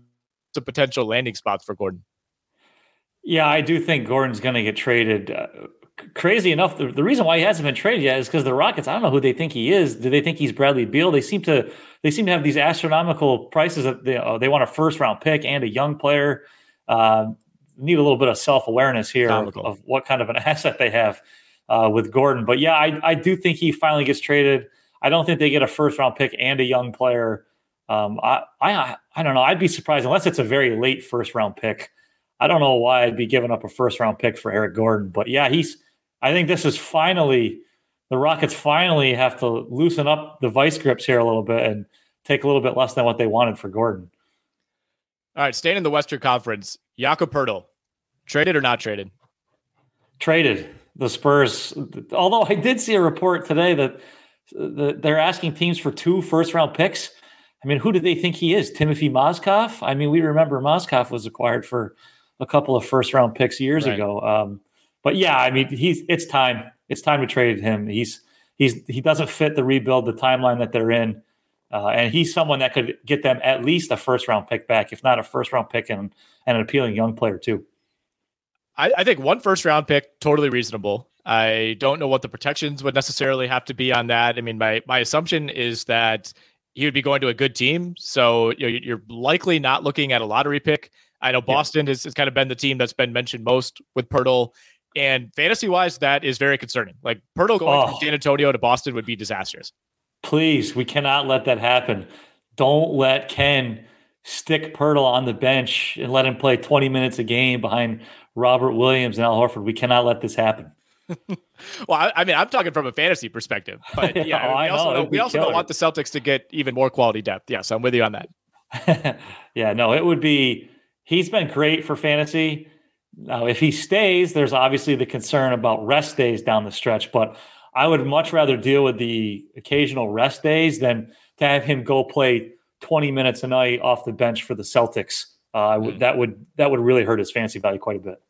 the potential landing spots for Gordon? Yeah, I do think Gordon's going to get traded. Uh, crazy enough, the, the, reason why he hasn't been traded yet is because the Rockets. I don't know who they think he is. Do they think he's Bradley Beal? They seem to they seem to have these astronomical prices that they uh, they want a first round pick and a young player. Uh, need a little bit of self awareness here of, of, what kind of an asset they have uh, with Gordon. But yeah, I I do think he finally gets traded. I don't think they get a first round pick and a young player. Um, I, I I don't know. I'd be surprised unless it's a very late first round pick. I don't know why I'd be giving up a first round pick for Eric Gordon, but yeah, he's. I think this is finally the Rockets finally have to loosen up the vice grips here a little bit and take a little bit less than what they wanted for Gordon. All right, staying in the Western Conference, Jakob Poeltl, traded or not traded? Traded. The Spurs. Although I did see a report today that they're asking teams for two first round picks. I mean, who do they think he is? Timofey Mozgov? I mean, we remember Mozgov was acquired for a couple of first round picks years right. ago. Um, but yeah, I mean, he's it's time. It's time to trade him. He's he's he doesn't fit the rebuild, the timeline that they're in, uh, and he's someone that could get them at least a first round pick back, if not a first round pick and, and an appealing young player too. I, I think one first round pick totally reasonable. I don't know what the protections would necessarily have to be on that. I mean, my my assumption is that he would be going to a good team, so you know, you're likely not looking at a lottery pick. I know Boston yeah. has, has kind of been the team that's been mentioned most with Poeltl, and fantasy wise, that is very concerning. Like Poeltl going oh. from San Antonio to Boston would be disastrous. Please, we cannot let that happen. Don't let Ken stick Poeltl on the bench and let him play 20 minutes a game behind Robert Williams and Al Horford. We cannot let this happen. well, I, I, mean, I'm talking from a fantasy perspective, but yeah, oh, we also, know, we also don't want the Celtics to get even more quality depth. Yes, I'm with you on that. yeah, no, it would be he's been great for fantasy. Now, if he stays, there's obviously the concern about rest days down the stretch, but I would much rather deal with the occasional rest days than to have him go play 20 minutes a night off the bench for the Celtics. Uh, mm. That would that would really hurt his fancy value quite a bit.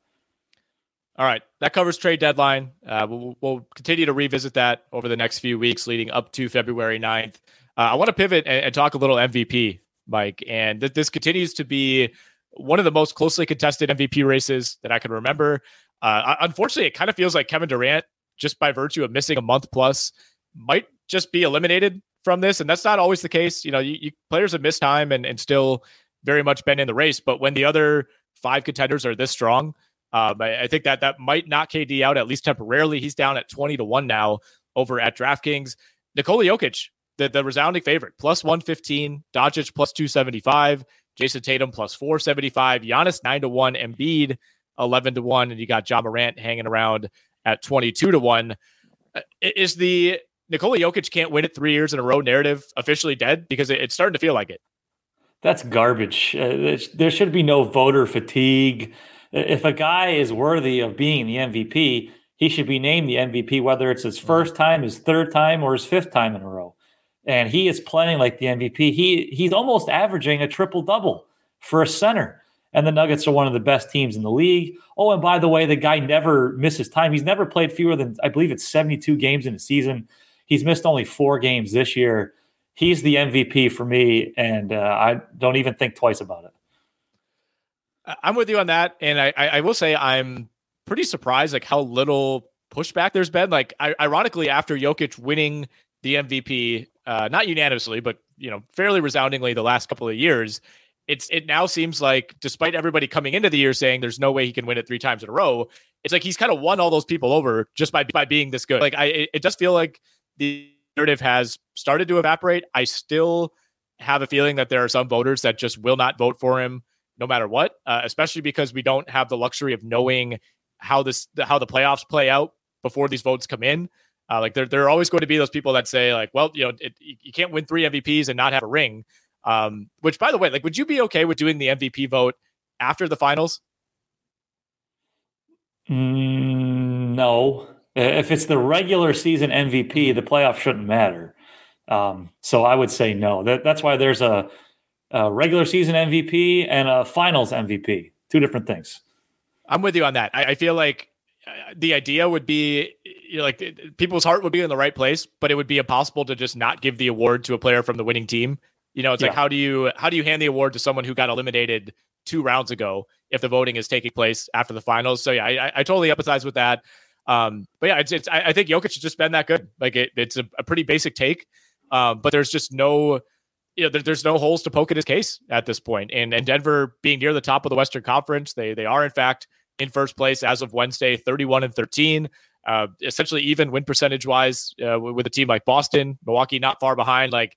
All right, that covers trade deadline. Uh, we'll, we'll, continue to revisit that over the next few weeks leading up to February 9th. Uh, I want to pivot and, and, talk a little MVP, Mike. And th- this continues to be one of the most closely contested MVP races that I can remember. Uh, unfortunately, it kind of feels like Kevin Durant, just by virtue of missing a month plus, might just be eliminated from this. And that's not always the case. You know, you, you players have missed time and, and still very much been in the race. But when the other five contenders are this strong, um, I, I, think that that might knock KD out at least temporarily. He's down at 20 to 1 now over at DraftKings. Nikola Jokic, the, the resounding favorite, plus 115, Doncic plus 275, Jayson Tatum plus 475, Giannis 9 to 1, Embiid 11 to 1, and you got Ja Morant hanging around at 22 to 1. Uh, is the Nikola Jokic can't win it three years in a row narrative officially dead? Because it's starting to feel like it. That's garbage. Uh, there should be no voter fatigue if a guy is worthy of being the MVP, he should be named the MVP, whether it's his first time, his third time, or his fifth time in a row. And he is playing like the MVP. He he's almost averaging a triple double for a center. And the Nuggets are one of the best teams in the league. Oh, and by the way, the guy never misses time. He's never played fewer than I believe it's 72 games in a season. He's missed only four games this year. He's the MVP for me, and uh, I don't even think twice about it. I'm with you on that, and I, I will say I'm pretty surprised like how little pushback there's been. Like, I, ironically, after Jokic winning the MVP, uh, not unanimously, but you know, fairly resoundingly the last couple of years, it's it now seems like despite everybody coming into the year saying there's no way he can win it three times in a row, it's like he's kind of won all those people over just by by being this good. Like, I it, does feel like the narrative has started to evaporate. I still have a feeling that there are some voters that just will not vote for him no matter what, uh, especially because we don't have the luxury of knowing how this how the playoffs play out before these votes come in. Uh, like there, there are always going to be those people that say like, well, you know, it, you can't win three MVPs and not have a ring. Um, which, by the way, like, would you be okay with doing the MVP vote after the finals? Mm, no. If it's the regular season MVP, the playoff shouldn't matter. Um, so I would say no. That, that's why there's a a regular season MVP and a finals MVP. Two different things. I'm with you on that. I, I feel like uh, the idea would be you know, like people's heart would be in the right place, but it would be impossible to just not give the award to a player from the winning team. You know, it's yeah. like how do you how do you hand the award to someone who got eliminated two rounds ago if the voting is taking place after the finals? So yeah, I, I totally empathize with that. Um, but yeah, it's, it's I, I think Jokic has just been that good. Like it, it's a, a pretty basic take, um, but there's just no you know, there, there's no holes to poke at his case at this point. And and Denver being near the top of the Western Conference, they they are in fact in first place as of Wednesday, 31 and 13. Uh, essentially even win percentage wise uh, with a team like Boston, Milwaukee not far behind. Like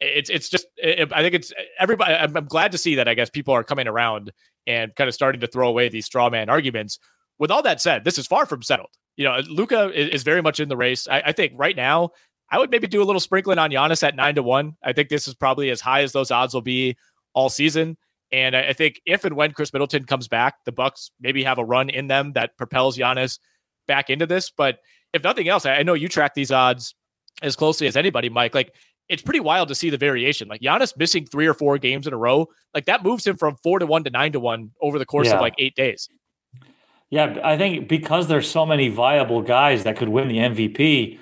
it's it's just it, I think it's everybody. I'm, I'm, glad to see that I guess people are coming around and kind of starting to throw away these straw man arguments. With all that said, this is far from settled. You know, Luka is, is very much in the race. I, I think right now I would maybe do a little sprinkling on Giannis at nine to one. I think this is probably as high as those odds will be all season. And I think if and when Khris Middleton comes back, the Bucks maybe have a run in them that propels Giannis back into this. But if nothing else, I know you track these odds as closely as anybody, Mike. Like it's pretty wild to see the variation. Like Giannis missing three or four games in a row, like that moves him from four to one to nine to one over the course yeah. of like eight days. Yeah, I think because there's so many viable guys that could win the MVP,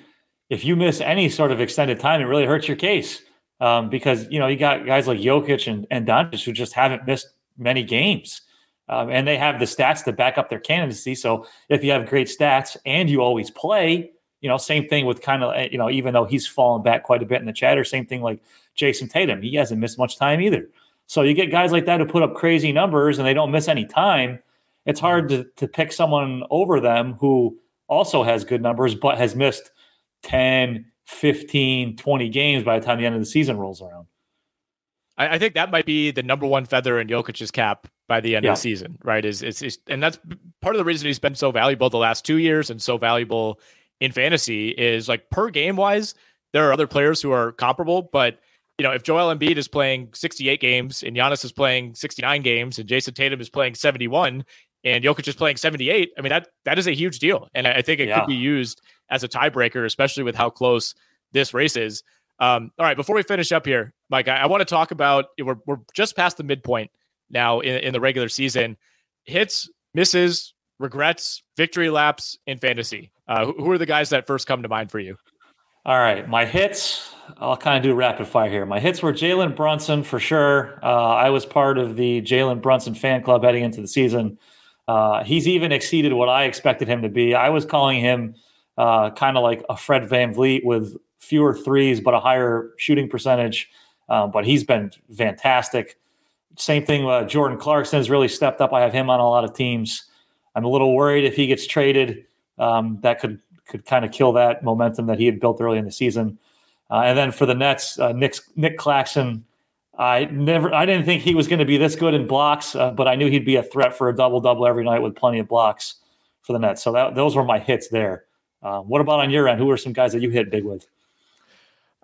if you miss any sort of extended time, it really hurts your case. Um, because you know you got guys like Jokic and and Doncic who just haven't missed many games, um, and they have the stats to back up their candidacy. So if you have great stats and you always play, you know, same thing with kind of eh, you know even though he's fallen back quite a bit in the chatter, same thing like Jayson Tatum, he hasn't missed much time either. So you get guys like that who put up crazy numbers and they don't miss any time. It's hard to to pick someone over them who also has good numbers but has missed 10, 15, 20 games by the time the end of the season rolls around. I, I think that might be the number one feather in Jokic's cap by the end yeah. of the season, right? Is it's, and that's part of the reason he's been so valuable the last two years and so valuable in fantasy is like per game wise, there are other players who are comparable, but you know, if Joel Embiid is playing 68 games and Giannis is playing 69 games and Jayson Tatum is playing 71 and Jokic is playing 78, I mean that that is a huge deal, and I think it yeah. could be used as a tiebreaker, especially with how close this race is. Um, all right, before we finish up here, Mike, I, I want to talk about we're we're just past the midpoint now in, in the regular season. Hits, misses, regrets, victory laps in fantasy. Uh, who, are the guys that first come to mind for you? All right, my hits. I'll kind of do rapid fire here. My hits were Jalen Brunson for sure. Uh, I was part of the Jalen Brunson fan club heading into the season. Uh, he's even exceeded what I expected him to be. I was calling him uh, kind of like a Fred VanVleet with fewer threes but a higher shooting percentage. Um, but he's been fantastic. Same thing. Uh, Jordan Clarkson has really stepped up. I have him on a lot of teams. I'm a little worried if he gets traded, um, that could could kind of kill that momentum that he had built early in the season. Uh, and then for the Nets, uh, Nic Nic Claxton, I never, I didn't think he was going to be this good in blocks, uh, but I knew he'd be a threat for a double double every night with plenty of blocks for the Nets. So that, those were my hits there. Uh, what about on your end? Who are some guys that you hit big with?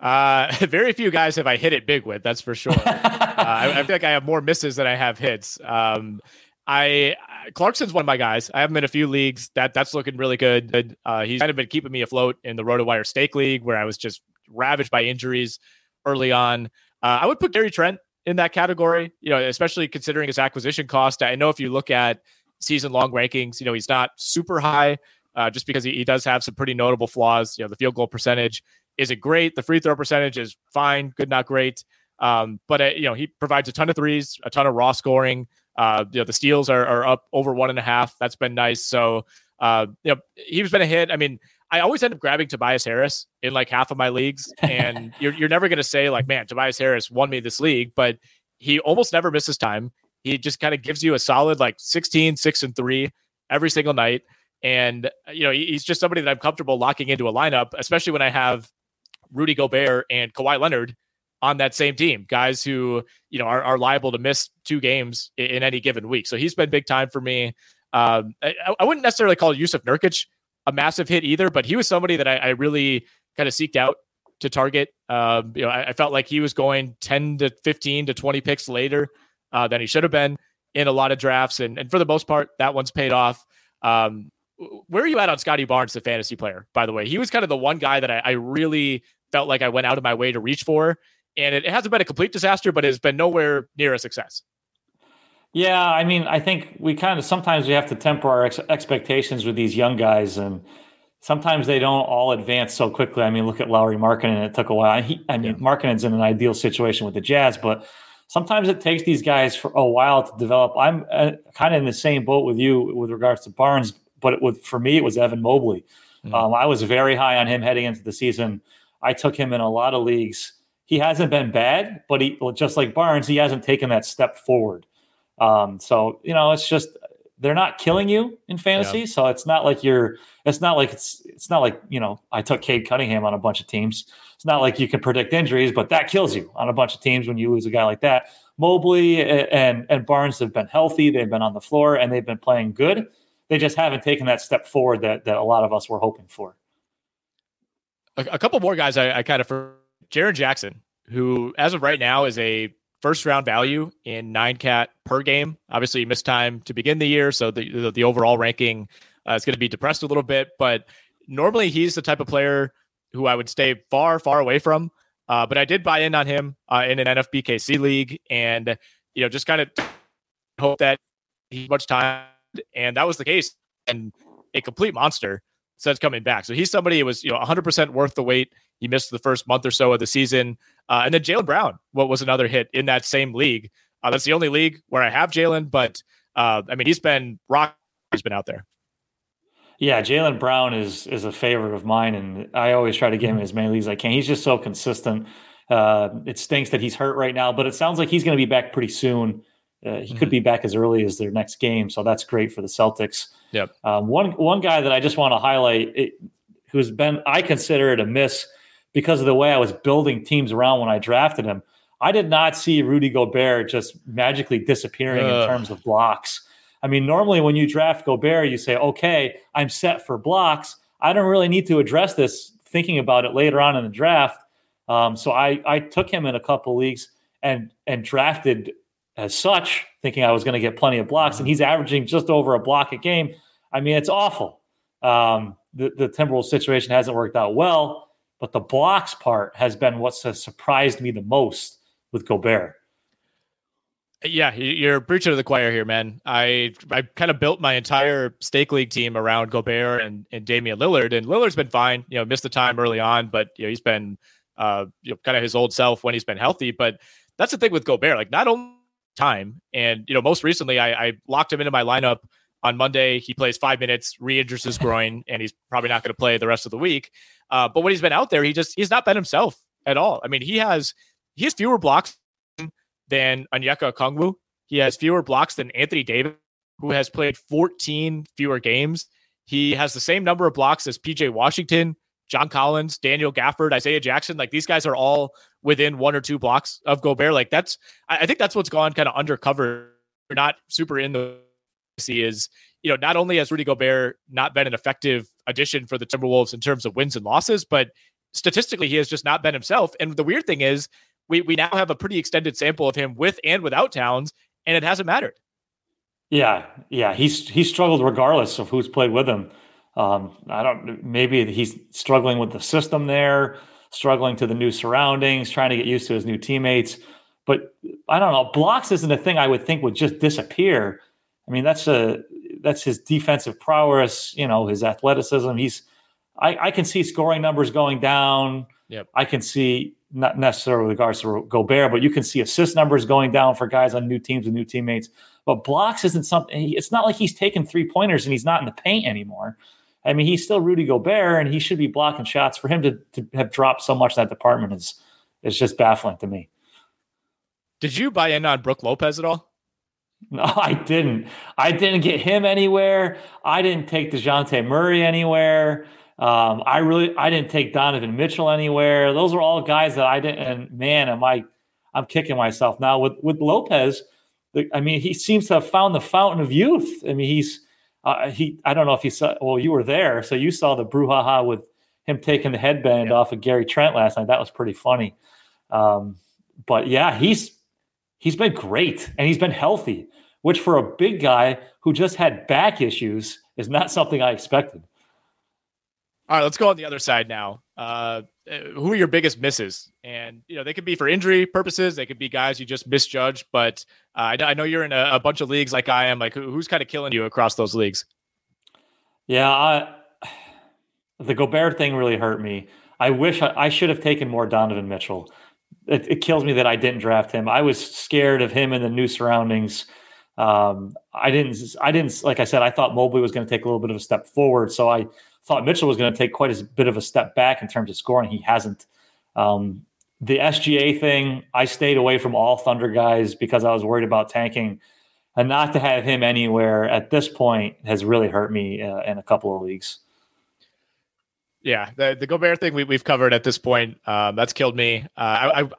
Uh, very few guys have I hit it big with. That's for sure. uh, I, I, feel like I have more misses than I have hits. Um, I Clarkson's one of my guys. I have him in a few leagues. That that's looking really good. Uh, he's kind of been keeping me afloat in the RotoWire Stake League, where I was just ravaged by injuries early on. Uh, I would put Gary Trent in that category. You know, especially considering his acquisition cost. I know if you look at season long rankings, you know he's not super high, uh, just because he, he does have some pretty notable flaws. You know, the field goal percentage isn't great. The free throw percentage is fine, good, not great. Um, but uh, you know, he provides a ton of threes, a ton of raw scoring. Uh, you know, the steals are, are up over one and a half. That's been nice. So, uh, you know, he's been a hit. I mean, I always end up grabbing Tobias Harris in like half of my leagues, and you're you're never gonna say like, man, Tobias Harris won me this league, but he almost never misses time. He just kind of gives you a solid like 16, 6 and 3 every single night. And you know, he's just somebody that I'm comfortable locking into a lineup, especially when I have Rudy Gobert and Kawhi Leonard on that same team, guys who you know are, are liable to miss two games in, in any given week. So he's been big time for me. Um, I, I, wouldn't necessarily call Jusuf Nurkic a massive hit either, but he was somebody that I, I really kind of seeked out to target. Um, you know, I, I, felt like he was going 10 to 15 to 20 picks later uh, than he should have been in a lot of drafts, and and for the most part, that one's paid off. Um, where are you at on Scottie Barnes, the fantasy player? By the way, he was kind of the one guy that I, I really felt like I went out of my way to reach for. And it, hasn't been a complete disaster, but it's been nowhere near a success. Yeah, I mean, I think we kind of sometimes we have to temper our ex- expectations with these young guys, and sometimes they don't all advance so quickly. I mean, look at Lauri Markkanen; it took a while. He, I mean, yeah. Markkanen's in an ideal situation with the Jazz, but sometimes it takes these guys for a while to develop. I'm uh, kind of in the same boat with you with regards to Barnes, but it, with for me, it was Evan Mobley. Mm-hmm. Um, I was very high on him heading into the season. I took him in a lot of leagues. He hasn't been bad, but he just like Barnes, he hasn't taken that step forward. Um, so you know, it's just they're not killing you in fantasy. Yeah. So it's not like you're. It's not like it's. It's not like you know. I took Cade Cunningham on a bunch of teams. It's not like you can predict injuries, but that kills you on a bunch of teams when you lose a guy like that. Mobley and and Barnes have been healthy. They've been on the floor and they've been playing good. They just haven't taken that step forward that that a lot of us were hoping for a, a couple more guys I, I kind of for Jaren Jackson, who as of right now is a first round value in nine cat per game. Obviously, he missed time to begin the year, so the the, the overall ranking uh, is going to be depressed a little bit. But normally, he's the type of player who I would stay far, far away from. Uh, but I did buy in on him uh, in an NFBKC league, and you know, just kind of hope that he much time, and that was the case, and a complete monster since coming back. So he's somebody who was, you know, 100% worth the wait. He missed the first month or so of the season. Uh, and then Jaylen Brown, what was another hit in that same league. Uh, that's the only league where I have Jaylen, but uh, I mean, he's been rock. He's been out there. Yeah, Jaylen Brown is is a favorite of mine, and I always try to get him as many leagues as I can. He's just so consistent. Uh, it stinks that he's hurt right now, but it sounds like he's going to be back pretty soon. Uh, he mm-hmm. could be back as early as their next game, so that's great for the Celtics. Yep. Um, one one guy that I just want to highlight, it, who's been I consider it a miss because of the way I was building teams around when I drafted him. I did not see Rudy Gobert just magically disappearing Ugh. in terms of blocks. I mean, normally when you draft Gobert, you say, "Okay, I'm set for blocks. I don't really need to address this." Thinking about it later on in the draft, Um, so I I took him in a couple leagues and and drafted as such, thinking I was going to get plenty of blocks, and he's averaging just over a block a game. I mean, it's awful. Um, the the Timberwolves situation hasn't worked out well, but the blocks part has been what's surprised me the most with Gobert. Yeah, you're preaching to the choir here, man. I I kind of built my entire stake league team around Gobert and, and Damian Lillard, and Lillard's been fine. You know, missed the time early on, but you know he's been uh you know kind of his old self when he's been healthy. But that's the thing with Gobert, like not only time, and you know most recently I, I locked him into my lineup on Monday. He plays five minutes, re-injures his groin, and he's probably not going to play the rest of the week. Uh, but when he's been out there, he just he's not been himself at all. I mean, he has he has fewer blocks than Onyeka Okongwu. He has fewer blocks than Anthony Davis, who has played 14 fewer games. He has the same number of blocks as PJ Washington, John Collins, Daniel Gafford, Isaiah Jackson. Like these guys are all within one or two blocks of Gobert. Like that's, I think that's what's gone kind of undercover, not super in the see is, you know, not only has Rudy Gobert not been an effective addition for the Timberwolves in terms of wins and losses, but statistically he has just not been himself. And the weird thing is, we we now have a pretty extended sample of him with and without Towns, and it hasn't mattered. Yeah, yeah, he's he struggled regardless of who's played with him. Um, I don't. Maybe he's struggling with the system there, struggling to the new surroundings, trying to get used to his new teammates. But I don't know. Blocks isn't a thing I would think would just disappear. I mean, that's a that's his defensive prowess. You know, his athleticism. He's. I, I can see scoring numbers going down. Yep. I can see not necessarily with regards to Gobert, but you can see assist numbers going down for guys on new teams and new teammates. But blocks isn't something. It's not like he's taking three pointers and he's not in the paint anymore. I mean, he's still Rudy Gobert, and he should be blocking shots. For him to, to have dropped so much in that department is is just baffling to me. Did you buy in on Brook Lopez at all? No, I didn't. I didn't get him anywhere. I didn't take Dejounte Murray anywhere. Um, I really I didn't take Donovan Mitchell anywhere. Those are all guys that I didn't. And man, am I I'm kicking myself now with with Lopez. I mean, he seems to have found the fountain of youth. I mean, he's uh, he. I don't know if you saw. Well, you were there, so you saw the brouhaha with him taking the headband yeah. off of Gary Trent last night. That was pretty funny. Um, but yeah, he's he's been great and he's been healthy, which for a big guy who just had back issues is not something I expected. All right, let's go on the other side now. Uh, who are your biggest misses? And you know, they could be for injury purposes. They could be guys you just misjudged. But uh, I, know you're in a, a, bunch of leagues like I am. Like, who, who's kind of killing you across those leagues? Yeah, I, the Gobert thing really hurt me. I wish I, I should have taken more Donovan Mitchell. It, it, kills me that I didn't draft him. I was scared of him in the new surroundings. Um, I didn't. I didn't. Like I said, I thought Mobley was going to take a little bit of a step forward. So I thought Mitchell was going to take quite a bit of a step back in terms of scoring. He hasn't. Um, the SGA thing, I stayed away from all Thunder guys because I was worried about tanking. And not to have him anywhere at this point has really hurt me uh, in a couple of leagues. Yeah, the, the Gobert thing we, we've covered at this point. Um, that's killed me. Uh, I, I,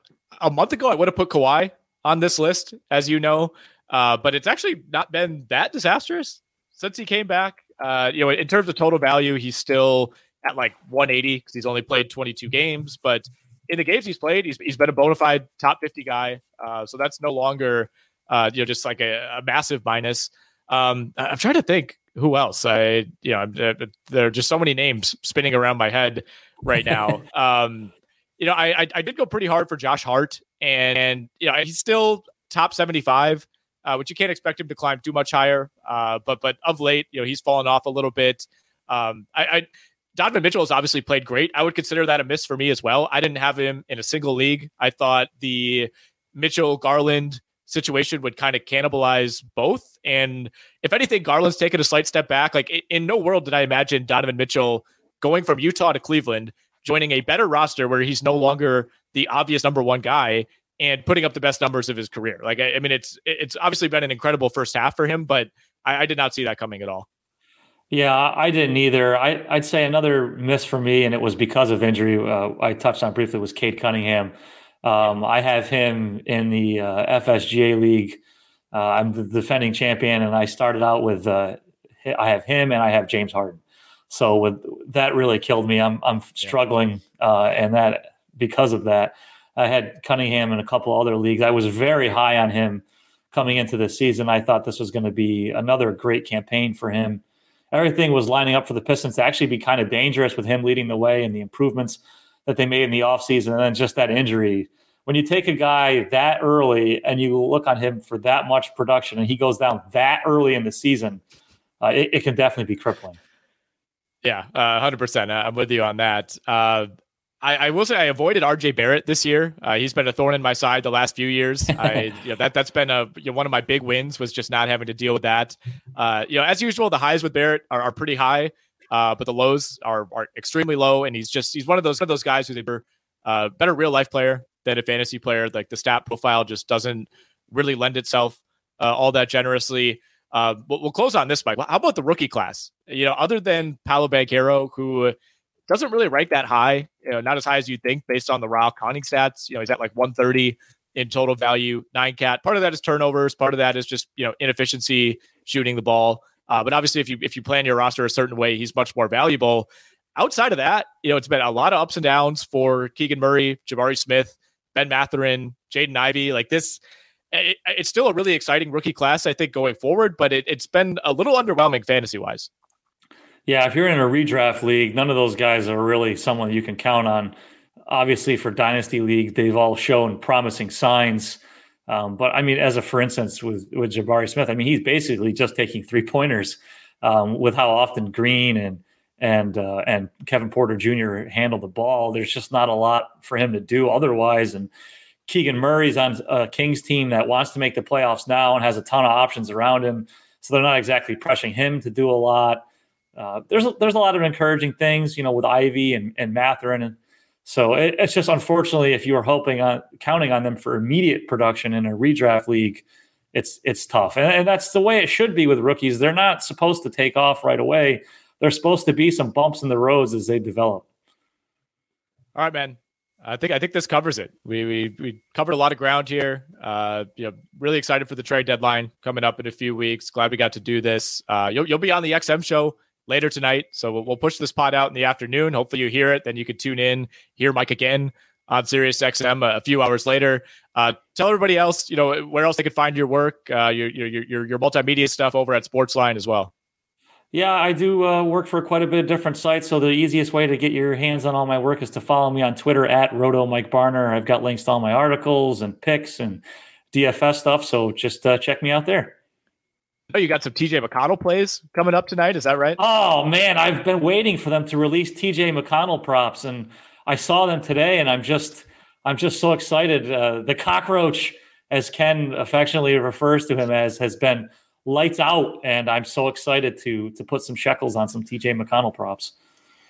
a month ago, I would have put Kawhi on this list, as you know, uh, but it's actually not been that disastrous since he came back. Uh, you know, in terms of total value, he's still at like 180 because he's only played 22 games. But in the games he's played, he's, he's been a bona fide top 50 guy. Uh, so that's no longer, uh, you know, just like a, a massive minus. Um, I'm trying to think who else. I, you know, there are just so many names spinning around my head right now. um, you know, I, I, I did go pretty hard for Josh Hart, and, and you know he's still top 75 uh, which you can't expect him to climb too much higher. Uh, but but of late, you know, he's fallen off a little bit. Um, I, I Donovan Mitchell has obviously played great. I would consider that a miss for me as well. I didn't have him in a single league. I thought the Mitchell Garland situation would kind of cannibalize both. And if anything, Garland's taken a slight step back. Like in no world did I imagine Donovan Mitchell going from Utah to Cleveland, joining a better roster where he's no longer the obvious number one guy and putting up the best numbers of his career. Like, I, I mean, it's it's obviously been an incredible first half for him, but I, I did not see that coming at all. Yeah, I didn't either. I, would say another miss for me, and it was because of injury. Uh, I touched on briefly was Cade Cunningham. Um, I have him in the uh, FSGA league. Uh, I'm the defending champion, and I started out with uh, I have him and I have James Harden. So with that really killed me. I'm I'm struggling, uh, and that because of that. I had Cunningham in a couple other leagues. I was very high on him coming into the season. I thought this was going to be another great campaign for him. Everything was lining up for the Pistons to actually be kind of dangerous with him leading the way and the improvements that they made in the offseason. And then just that injury. When you take a guy that early and you look on him for that much production and he goes down that early in the season, uh, it, it, can definitely be crippling. Yeah, uh, 100%. I'm with you on that. Uh, I, I, will say I avoided RJ Barrett this year. Uh, he's been a thorn in my side the last few years. I, you know, that that's been a you know, one of my big wins was just not having to deal with that. Uh, you know, as usual, the highs with Barrett are, are pretty high, uh, but the lows are, are extremely low. And he's just he's one of those one of those guys who's a uh, better real life player than a fantasy player. Like the stat profile just doesn't really lend itself uh, all that generously. Uh, but we'll close on this, Mike. How about the rookie class? You know, other than Paolo Banchero, who doesn't really rank that high, you know, not as high as you think based on the raw counting stats. You know, he's at like 130 in total value, nine cat. Part of that is turnovers. Part of that is just, you know, inefficiency shooting the ball. Uh, but obviously, if you if you plan your roster a certain way, he's much more valuable. Outside of that, you know, it's been a lot of ups and downs for Keegan Murray, Jabari Smith, Ben Mathurin, Jaden Ivey. Like this, it, it's still a really exciting rookie class, I think, going forward. But it, it's been a little underwhelming fantasy wise. Yeah, if you're in a redraft league, none of those guys are really someone you can count on. Obviously, for dynasty league, they've all shown promising signs. Um, but I mean, as a for instance with with Jabari Smith, I mean, he's basically just taking three pointers um, with how often Green and and uh, and Kevin Porter Jr. handle the ball. There's just not a lot for him to do otherwise. And Keegan Murray's on a Kings team that wants to make the playoffs now and has a ton of options around him, so they're not exactly pressing him to do a lot uh, there's a, there's a lot of encouraging things, you know, with Ivey and and Mathurin, and so it, it's just unfortunately if you are hoping on counting on them for immediate production in a redraft league, it's it's tough, and, and that's the way it should be with rookies. They're not supposed to take off right away. There's supposed to be some bumps in the roads as they develop. All right, man. I think I think this covers it. We we we covered a lot of ground here. Uh, you know, really excited for the trade deadline coming up in a few weeks. Glad we got to do this. Uh, you'll you'll be on the XM show later tonight. So we'll, we'll push this pod out in the afternoon. Hopefully you hear it. Then you can tune in, hear Mike again on Sirius XM a, a few hours later. Uh, tell everybody else, you know, where else they could find your work, uh, your, your, your, your multimedia stuff over at Sportsline as well. Yeah, I do uh, work for quite a bit of different sites. So the easiest way to get your hands on all my work is to follow me on Twitter at Roto Mike Barner. I've got links to all my articles and picks and DFS stuff. So just uh, check me out there. Oh, you got some TJ McConnell plays coming up tonight. Is that right? Oh man, I've been waiting for them to release TJ McConnell props, and I saw them today, and I'm just I'm just so excited. Uh, the cockroach, as Ken affectionately refers to him as, has been lights out, and I'm so excited to to put some shekels on some TJ McConnell props.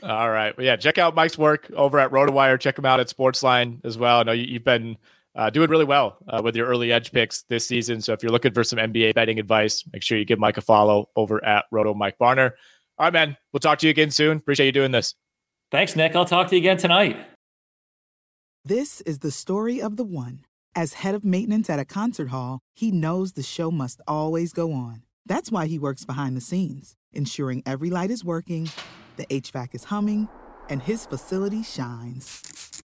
All right, well, yeah, check out Mike's work over at RotoWire. Check him out at Sportsline as well. I know you, have been uh, doing really well uh, with your early edge picks this season. So if you're looking for some NBA betting advice, make sure you give Mike a follow over at Roto Mike Barner. All right, man. We'll talk to you again soon. Appreciate you doing this. Thanks, Nick. I'll talk to you again tonight. This is the story of the one. As head of maintenance at a concert hall, he knows the show must always go on. That's why he works behind the scenes, ensuring every light is working, the HVAC is humming, and his facility shines.